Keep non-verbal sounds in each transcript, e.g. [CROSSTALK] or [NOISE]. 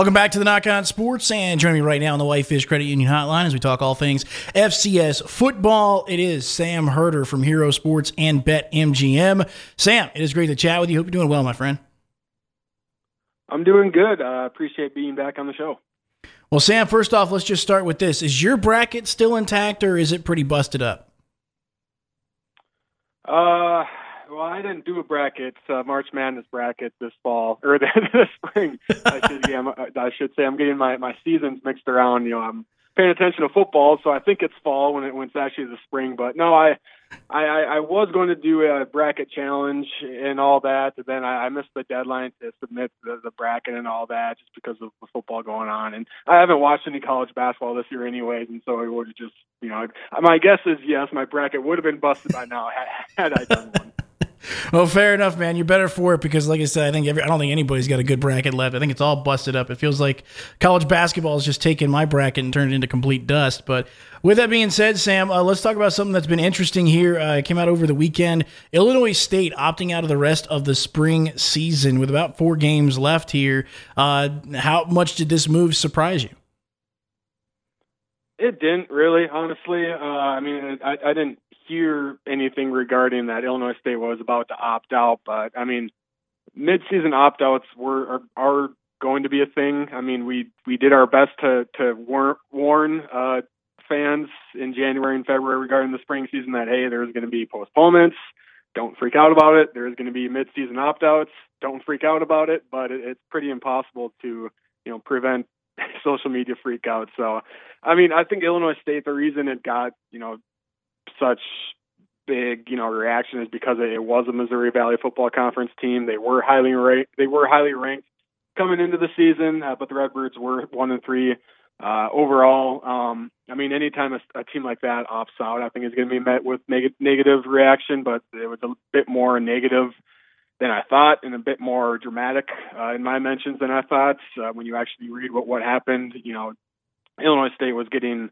Welcome back to the Nach On Sports, and joining me right now on the Whitefish Credit Union Hotline as we talk all things FCS football. It is Sam Herder from Hero Sports and Bet MGM. Sam, it is great to chat with you. Hope you're doing well, my friend. I'm doing good. I uh, appreciate being back on the show. Well, Sam, first off, let's just start with this: Is your bracket still intact, or is it pretty busted up? Uh, well, I didn't do a bracket, uh, March Madness bracket this fall or [LAUGHS] this spring. I should, yeah, I should say I'm getting my my seasons mixed around. You know, I'm paying attention to football, so I think it's fall when it when it's actually the spring. But no, I I, I was going to do a bracket challenge and all that, and then I, I missed the deadline to submit the, the bracket and all that just because of the football going on. And I haven't watched any college basketball this year, anyways, and so it would have just, you know, my guess is yes, my bracket would have been busted by now [LAUGHS] had, had I done one. Well, [LAUGHS] fair enough, man. You're better for it because, like I said, I think every, I don't think anybody's got a good bracket left. I think it's all busted up. It feels like college basketball has just taken my bracket and turned it into complete dust. But with that being said, Sam, uh, let's talk about something that's been interesting here. Uh, it came out over the weekend. Illinois State opting out of the rest of the spring season with about four games left here. Uh, how much did this move surprise you? It didn't really, honestly. Uh, I mean, I, I didn't hear anything regarding that Illinois State was about to opt out, but I mean, midseason opt outs were are, are going to be a thing. I mean, we we did our best to to warn uh, fans in January and February regarding the spring season that hey, there's going to be postponements. Don't freak out about it. There's going to be midseason opt outs. Don't freak out about it. But it, it's pretty impossible to you know prevent [LAUGHS] social media freak out. So, I mean, I think Illinois State, the reason it got, you know, such big, you know, reaction is because it was a Missouri Valley Football Conference team. They were highly ranked. They were highly ranked coming into the season, uh, but the Redbirds were one and three uh, overall. Um, I mean, anytime a, a team like that opts out, I think is going to be met with neg- negative reaction, but it was a bit more negative than I thought, and a bit more dramatic uh, in my mentions than I thought. Uh, when you actually read what what happened, you know, Illinois State was getting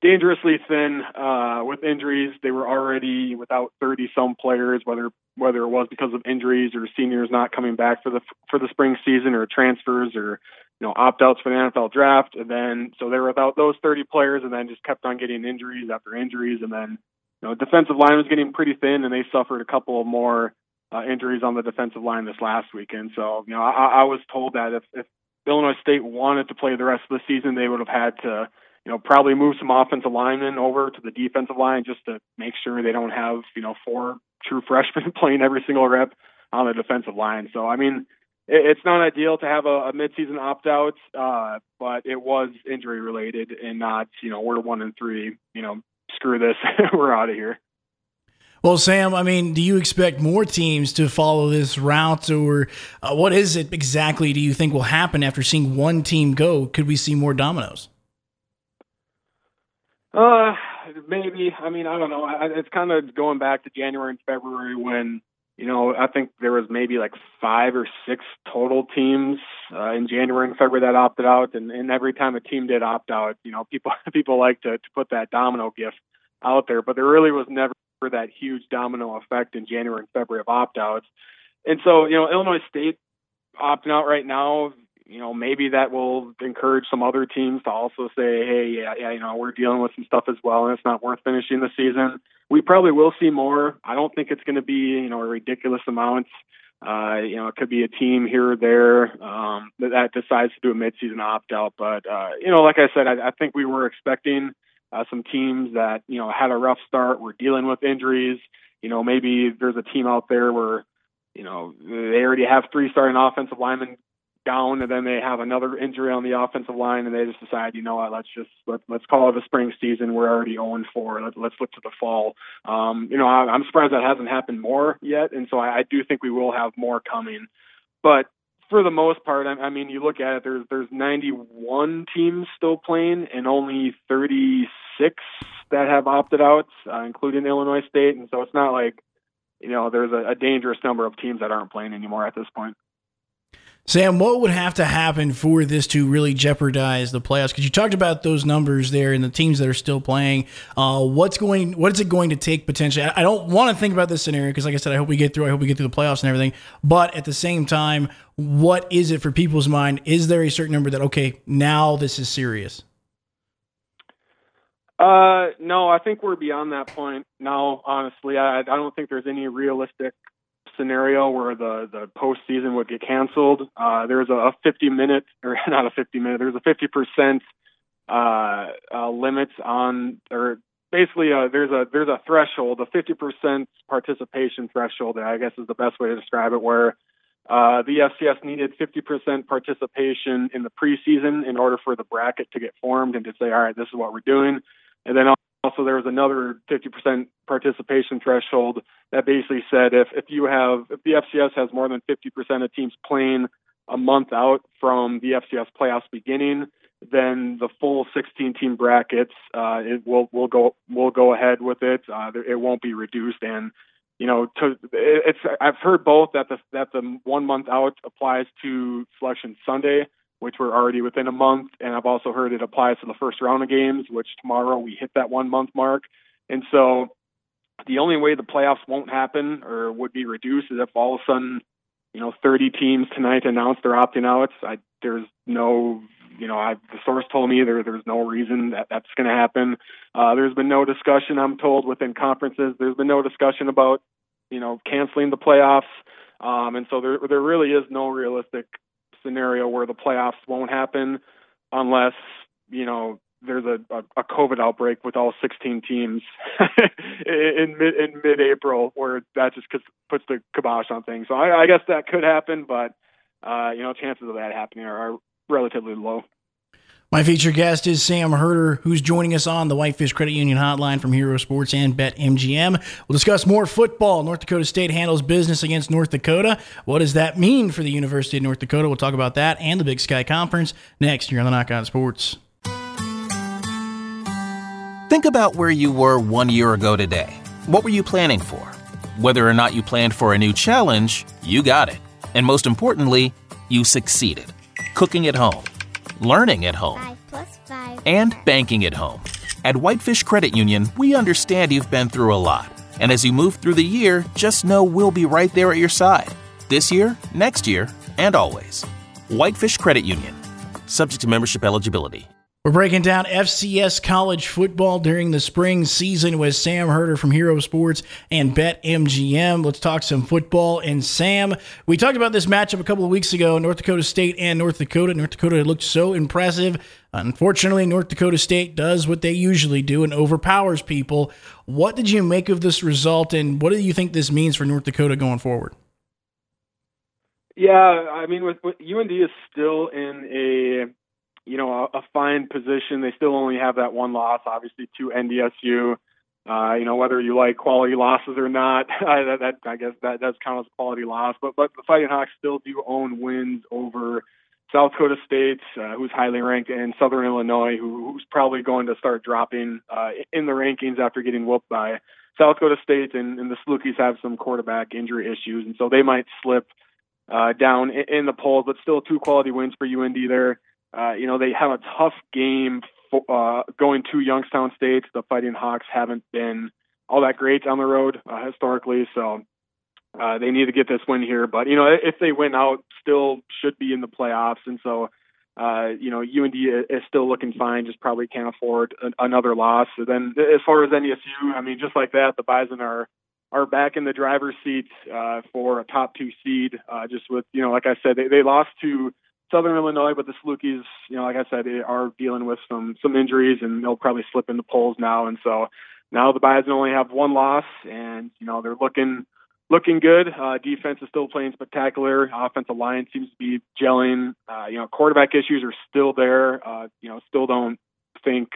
dangerously thin uh, with injuries. They were already without 30 some players, whether whether it was because of injuries or seniors not coming back for the for the spring season or transfers or you know opt outs for the NFL draft. And then so they were without those 30 players, and then just kept on getting injuries after injuries. And then you know defensive line was getting pretty thin, and they suffered a couple of more uh, injuries on the defensive line this last weekend. So you know I, I was told that if, if Illinois State wanted to play the rest of the season, they would have had to you know, probably move some offensive linemen over to the defensive line just to make sure they don't have, you know, four true [LAUGHS] freshmen playing every single rep on the defensive line. So, I mean, it's not ideal to have a, a midseason opt out, uh, but it was injury related and not, you know, we're one and three, you know, screw this, [LAUGHS] we're out of here. Well, Sam, I mean, do you expect more teams to follow this route, or uh, what is it exactly do you think will happen after seeing one team go? Could we see more dominoes? Uh, maybe. I mean, I don't know. It's kind of going back to January and February when, you know, I think there was maybe like five or six total teams uh, in January and February that opted out, and, and every time a team did opt out, you know, people [LAUGHS] people like to to put that domino gift out there, but there really was never that huge domino effect in January and February of opt outs. And so, you know, Illinois State opting out right now, you know, maybe that will encourage some other teams to also say, hey, yeah, yeah, you know, we're dealing with some stuff as well, and it's not worth finishing the season. We probably will see more. I don't think it's going to be, you know, a ridiculous amount. Uh, you know, it could be a team here or there um, that, that decides to do a midseason opt out. But uh, you know, like I said, I, I think we were expecting uh, some teams that you know had a rough start, were dealing with injuries. You know, maybe there's a team out there where you know they already have three starting offensive linemen down and then they have another injury on the offensive line and they just decide, you know what, let's just let, let's call it a spring season. We're already 0 4. Let, let's look to the fall. Um, you know, I, I'm surprised that hasn't happened more yet, and so I, I do think we will have more coming. But for the most part, I, I mean, you look at it. There's there's 91 teams still playing, and only 36 that have opted out, uh, including Illinois State. And so it's not like you know there's a, a dangerous number of teams that aren't playing anymore at this point. Sam, what would have to happen for this to really jeopardize the playoffs? Because you talked about those numbers there and the teams that are still playing. Uh, what's going? What is it going to take potentially? I, don't want to think about this scenario because, like I said, I hope we get through. I hope we get through the playoffs and everything. But at the same time, what is it for people's mind? Is there a certain number that okay, now this is serious? Uh, no, I think we're beyond that point now. Honestly, I, I don't think there's any realistic scenario where the the postseason would get canceled. Uh, there's a 50 minute or [LAUGHS] not a 50 minute. There's a 50 percent uh, uh, limit on or basically uh, there's a there's a threshold, a 50 percent participation threshold. I guess is the best way to describe it, where uh, the FCS needed 50% participation in the preseason in order for the bracket to get formed and to say, all right, this is what we're doing. And then also there was another 50% participation threshold that basically said if, if you have if the FCS has more than 50% of teams playing a month out from the FCS playoffs beginning, then the full 16 team brackets uh, it will will go will go ahead with it. Uh, it won't be reduced and you know to it's I've heard both that the that the one month out applies to selection Sunday which we're already within a month. And I've also heard it applies to the first round of games, which tomorrow we hit that one month mark. And so the only way the playoffs won't happen or would be reduced is if all of a sudden, you know, 30 teams tonight announce they're opting out. I, there's no, you know, I, the source told me there there's no reason that that's going to happen. Uh, there's been no discussion, I'm told, within conferences. There's been no discussion about, you know, canceling the playoffs. Um, and so there there really is no realistic scenario where the playoffs won't happen unless you know there's a, a, COVID outbreak with all 16 teams [LAUGHS] in mid in mid April, where that just puts the kibosh on things. So I, I guess that could happen, but uh, you know chances of that happening are, are relatively low. My featured guest is Sam Herder, who's joining us on the Whitefish Credit Union hotline from Hero Sports and BetMGM. We'll discuss more football. North Dakota State handles business against North Dakota. What does that mean for the University of North Dakota? We'll talk about that and the Big Sky Conference next here on the On Sports. Think about where you were one year ago today. What were you planning for? Whether or not you planned for a new challenge, you got it. And most importantly, you succeeded. Cooking at home learning at home, and banking at home. At Whitefish Credit Union, we understand you've been through a lot. And as you move through the year, just know we'll be right there at your side. This year, next year, and always. Whitefish Credit Union. Subject to membership eligibility. We're breaking down FCS college football during the spring season with Sam Herder from Hero Sports and Bet MGM. Let's talk some football. And Sam, we talked about this matchup a couple of weeks ago North Dakota State and North Dakota. North Dakota looked so impressive. Unfortunately, North Dakota State does what they usually do and overpowers people. What did you make of this result, and what do you think this means for North Dakota going forward? Yeah, I mean, with, with UND is still in a you know, a, a fine position. They still only have that one loss, obviously, to NDSU. Uh, you know, whether you like quality losses or not, [LAUGHS] I, that, that, I guess that does count as a quality loss. But but the Fighting Hawks still do own wins over South Dakota State, uh, who's highly ranked, and Southern Illinois, who, who's probably going to start dropping uh, in the rankings after getting whooped by South Dakota State. And, and the Salukis have some quarterback injury issues, and so they might slip uh, down in, in the polls. But still, two quality wins for UND there. Uh, you know, they have a tough game uh, going to Youngstown State. The Fighting Hawks haven't been all that great on the road uh, historically, so uh, they need to get this win here. But you know, if they win out, still should be in the playoffs, and so. Uh, you know, UND is still looking fine, just probably can't afford an, another loss. So then, as far as NDSU, I mean, just like that, the Bison are are back in the driver's seat uh, for a top two seed. Uh, just with you know, like I said, they, they lost to Southern Illinois, but the Salukis, you know, like I said, they are dealing with some some injuries, and they'll probably slip in the polls now. And so now the Bison only have one loss, and you know they're looking looking good. Uh, defense is still playing spectacular. Offensive line seems to be gelling. Uh, you know, quarterback issues are still there. Uh, you know, still don't think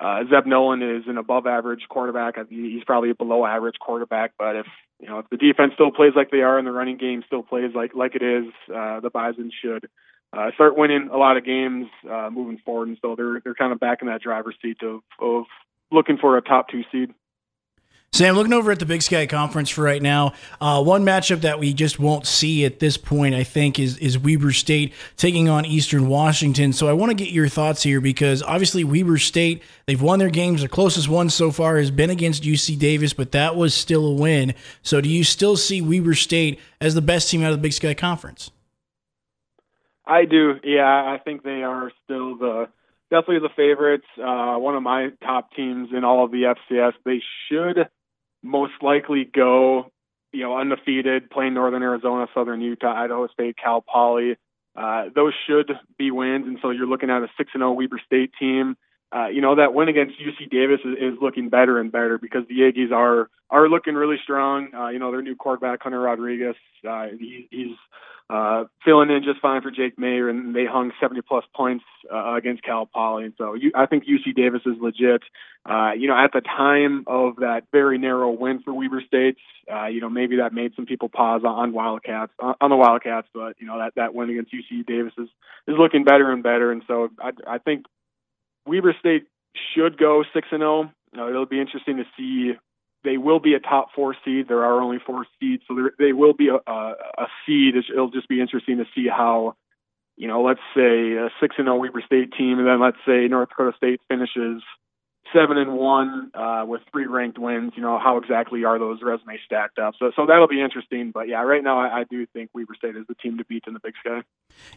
uh, Zeb Noland is an above average quarterback. He's probably a below average quarterback, but if you know if the defense still plays like they are and the running game still plays like like it is, uh, the Bison should uh, start winning a lot of games uh, moving forward, and so they're they're kind of back in that driver's seat of of looking for a top two seed. Sam, looking over at the Big Sky Conference for right now, uh, one matchup that we just won't see at this point, I think, is is Weber State taking on Eastern Washington. So I want to get your thoughts here because obviously Weber State they've won their games. The closest one so far has been against UC Davis, but that was still a win. So do you still see Weber State as the best team out of the Big Sky Conference? I do. Yeah, I think they are still the definitely the favorites. Uh, one of my top teams in all of the FCS. They should most likely go, you know, undefeated, playing Northern Arizona, Southern Utah, Idaho State, Cal Poly. Uh, those should be wins, and so you're looking at a six and zero oh Weber State team. Uh, you know that win against UC Davis is, is looking better and better because the Aggies are are looking really strong. Uh, you know their new quarterback Hunter Rodriguez, uh, he, he's uh, filling in just fine for Jake Maier, and they hung 70 plus points uh, against Cal Poly. And so you, I think UC Davis is legit. Uh, you know, at the time of that very narrow win for Weber State, uh, you know, maybe that made some people pause on Wildcats, on the Wildcats, but you know that that win against UC Davis is is looking better and better. And so I, I think Weber State should go six and zero. Oh. It'll be interesting to see they will be a top four seed. There are only four seeds, so there, they will be a, a, a seed. It'll just be interesting to see how, you know, let's say a six and zero oh Weber State team, and then let's say North Dakota State finishes seven and one uh, with three ranked wins. You know, how exactly are those resumes stacked up? So, so that'll be interesting. But yeah, right now I, I do think Weber State is the team to beat in the Big Sky.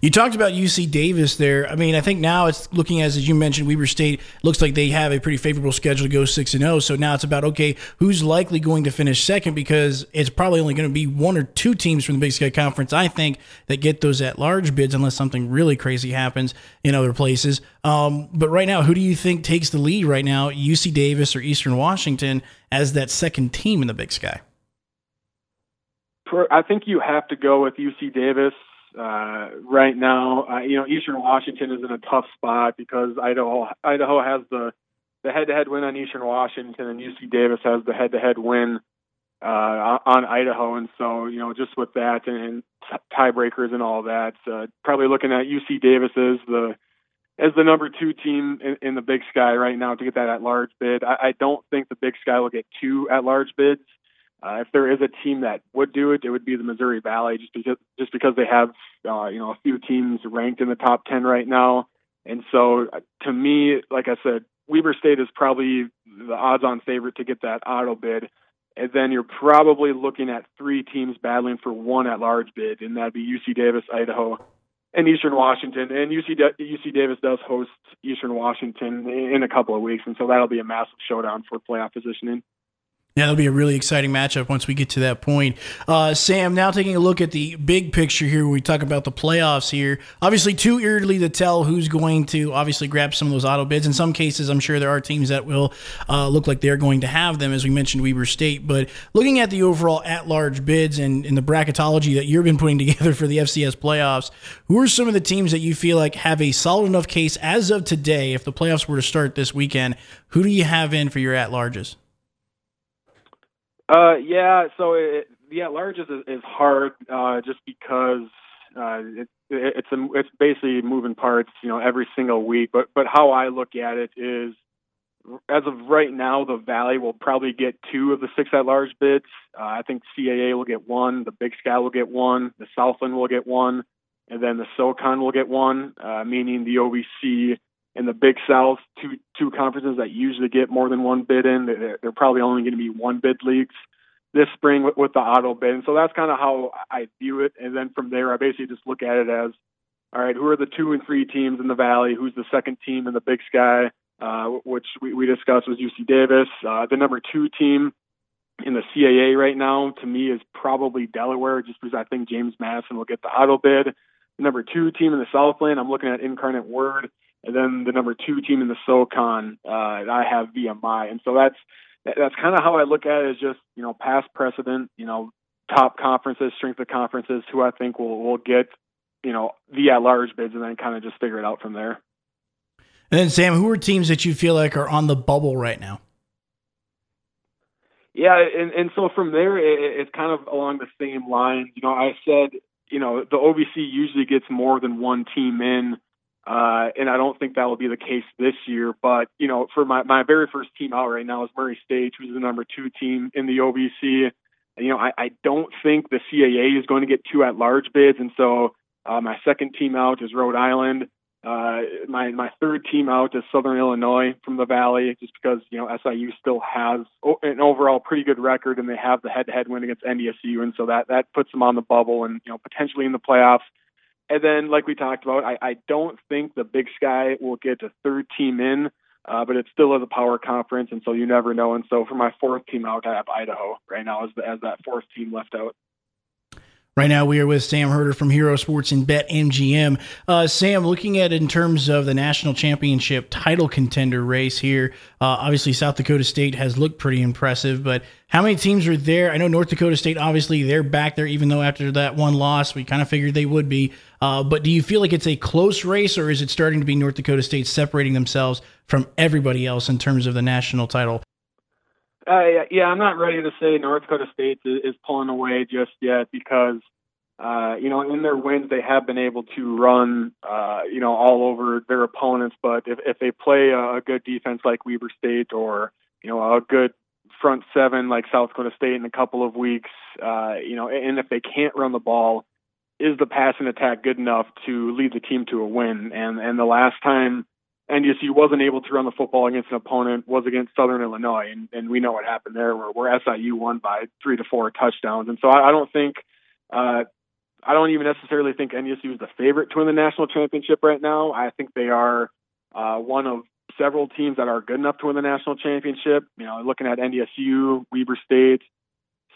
You talked about UC Davis there. I mean, I think now it's looking as as you mentioned, Weber State looks like they have a pretty favorable schedule to go six and zero. Oh. So now it's about okay, who's likely going to finish second because it's probably only going to be one or two teams from the Big Sky Conference. I think that get those at large bids unless something really crazy happens in other places. Um, but right now, who do you think takes the lead right now? UC Davis or Eastern Washington as that second team in the Big Sky? I think you have to go with UC Davis uh, right now. Uh, you know, Eastern Washington is in a tough spot because Idaho Idaho has the the head-to-head win on Eastern Washington, and UC Davis has the head-to-head win uh, on Idaho. And so, you know, just with that and, and tiebreakers and all that, uh, probably looking at UC Davis as the as the number two team in, in the Big Sky right now to get that at large bid. I, I don't think the Big Sky will get two at large bids. Uh, if there is a team that would do it, it would be the Missouri Valley, just because just because they have uh, you know a few teams ranked in the top ten right now. And so, uh, to me, like I said, Weber State is probably the odds-on favorite to get that auto bid. And then you're probably looking at three teams battling for one at large bid, and that'd be UC Davis, Idaho, and Eastern Washington. And UC UC Davis does host Eastern Washington in a couple of weeks, and so that'll be a massive showdown for playoff positioning. Yeah, that'll be a really exciting matchup once we get to that point. Uh, Sam, now taking a look at the big picture here, we talk about the playoffs here. Obviously, too early to tell who's going to obviously grab some of those auto bids. In some cases, I'm sure there are teams that will uh, look like they're going to have them, as we mentioned, Weber State. But looking at the overall at large bids and in the bracketology that you've been putting [LAUGHS] together for the FCS playoffs, who are some of the teams that you feel like have a solid enough case as of today, if the playoffs were to start this weekend? Who do you have in for your at larges? Uh, yeah. So it, the at large is is hard uh, just because uh, it, it, it's a, it's basically moving parts, you know, every single week. But but how I look at it is, as of right now, the Valley will probably get two of the six at large bids. Uh, I think CAA will get one, the Big Sky will get one, the Southland will get one, and then the SoCon will get one, uh, meaning the OVC in the Big South, two two conferences that usually get more than one bid in. They're, they're probably only going to be one bid leagues this spring with, with the auto bid. And so that's kind of how I view it. And then from there, I basically just look at it as, all right, who are the two and three teams in the Valley? Who's the second team in the Big Sky? Uh, which we, we discussed was UC Davis. Uh, the number two team in the CAA right now, to me, is probably Delaware, just because I think James Madison will get the auto bid. The number two team in the Southland, I'm looking at Incarnate Word. And then the number two team in the SoCon, uh, I have VMI. And so that's that's kind of how I look at it. Is just you know past precedent, you know top conferences, strength of conferences, who I think will will get you know the at large bids, and then kind of just figure it out from there. And then Sam, who are teams that you feel like are on the bubble right now? Yeah, and and so from there, it, it's kind of along the same line. You know, I said you know the OVC usually gets more than one team in Uh, and I don't think that will be the case this year. But, you know, for my, my very first team out right now is Murray State, who's the number two team in the OVC. You know, I, I don't think the CAA is going to get two at large bids. And so uh, my second team out is Rhode Island. Uh, my my third team out is Southern Illinois from the Valley, just because you know SIU still has an overall pretty good record, and they have the head-to-head win against NDSU, and so that that puts them on the bubble and you know potentially in the playoffs. And then, like we talked about, I, I don't think the Big Sky will get a third team in, uh, but it still is a power conference, and so you never know. And so for my fourth team out, I have Idaho right now as the, as that fourth team left out. Right now, we are with Sam Herder from Hero Sports and Bet MGM. Uh, Sam, looking at in terms of the national championship title contender race here, uh, obviously South Dakota State has looked pretty impressive, but how many teams are there? I know North Dakota State, obviously, they're back there, even though after that one loss, we kind of figured they would be. Uh, but do you feel like it's a close race, or is it starting to be North Dakota State separating themselves from everybody else in terms of the national title? Uh, yeah, I'm not ready to say North Dakota State is, pulling away just yet because, uh, you know, in their wins they have been able to run, uh, you know, all over their opponents. But if if they play a good defense like Weber State or you know a good front seven like South Dakota State in a couple of weeks, uh, you know, and if they can't run the ball, is the passing attack good enough to lead the team to a win? And and the last time NDSU wasn't able to run the football against an opponent was against Southern Illinois, and, and we know what happened there, where, where SIU won by three to four touchdowns. And so I, I don't think, uh, I don't even necessarily think NDSU is the favorite to win the national championship right now. I think they are uh, one of several teams that are good enough to win the national championship. You know, looking at NDSU, Weber State,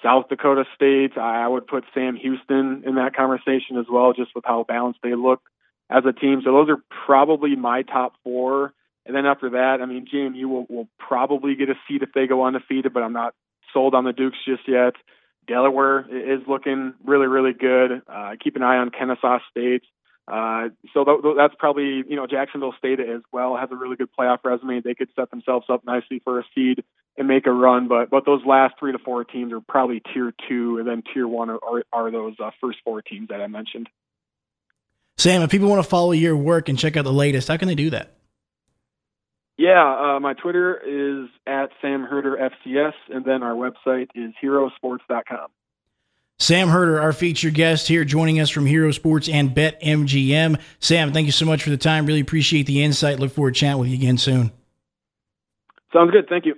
South Dakota State, I would put Sam Houston in that conversation as well, just with how balanced they look as a team. So those are probably my top four. And then after that, I mean, JMU will, will probably get a seat if they go undefeated, but I'm not sold on the Dukes just yet. Delaware is looking really, really good. Uh, keep an eye on Kennesaw State. Uh, so th- that's probably, you know, Jacksonville State as well has a really good playoff resume. They could set themselves up nicely for a seed and make a run. But but those last three to four teams are probably tier two, and then tier one are, are, are those uh, first four teams that I mentioned. Sam, if people want to follow your work and check out the latest, how can they do that? Yeah, uh, my Twitter is at Sam Herder FCS, and then our website is herosports.com. Sam Herder, our featured guest here, joining us from Hero Sports and Bet MGM. Sam, thank you so much for the time. Really appreciate the insight. Look forward to chatting with you again soon. Sounds good. Thank you.